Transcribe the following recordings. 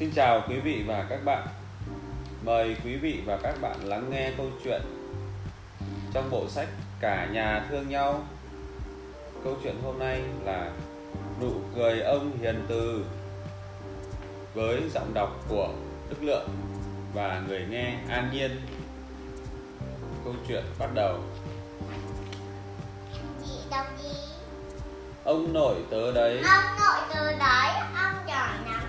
Xin chào quý vị và các bạn. Mời quý vị và các bạn lắng nghe câu chuyện trong bộ sách Cả nhà thương nhau. Câu chuyện hôm nay là Nụ cười ông hiền từ với giọng đọc của Đức Lượng và người nghe An Nhiên. Câu chuyện bắt đầu. Chị đọc đi. Ông nội tớ đấy. Ông nội tớ đấy, ông giỏi nào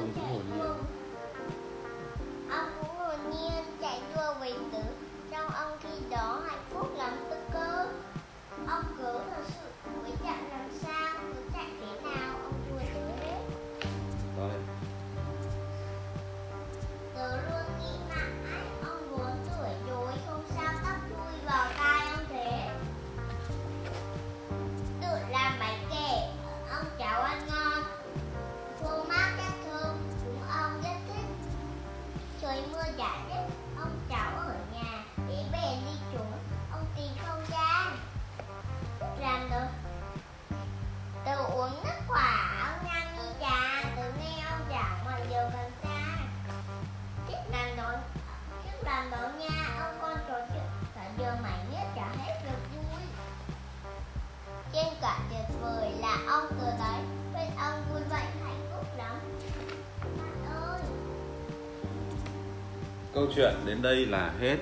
怎么 chạy Ông cháu ở nhà, Đi về đi trốn Ông tìm không ra Làm được. Tự uống nước câu chuyện đến đây là hết.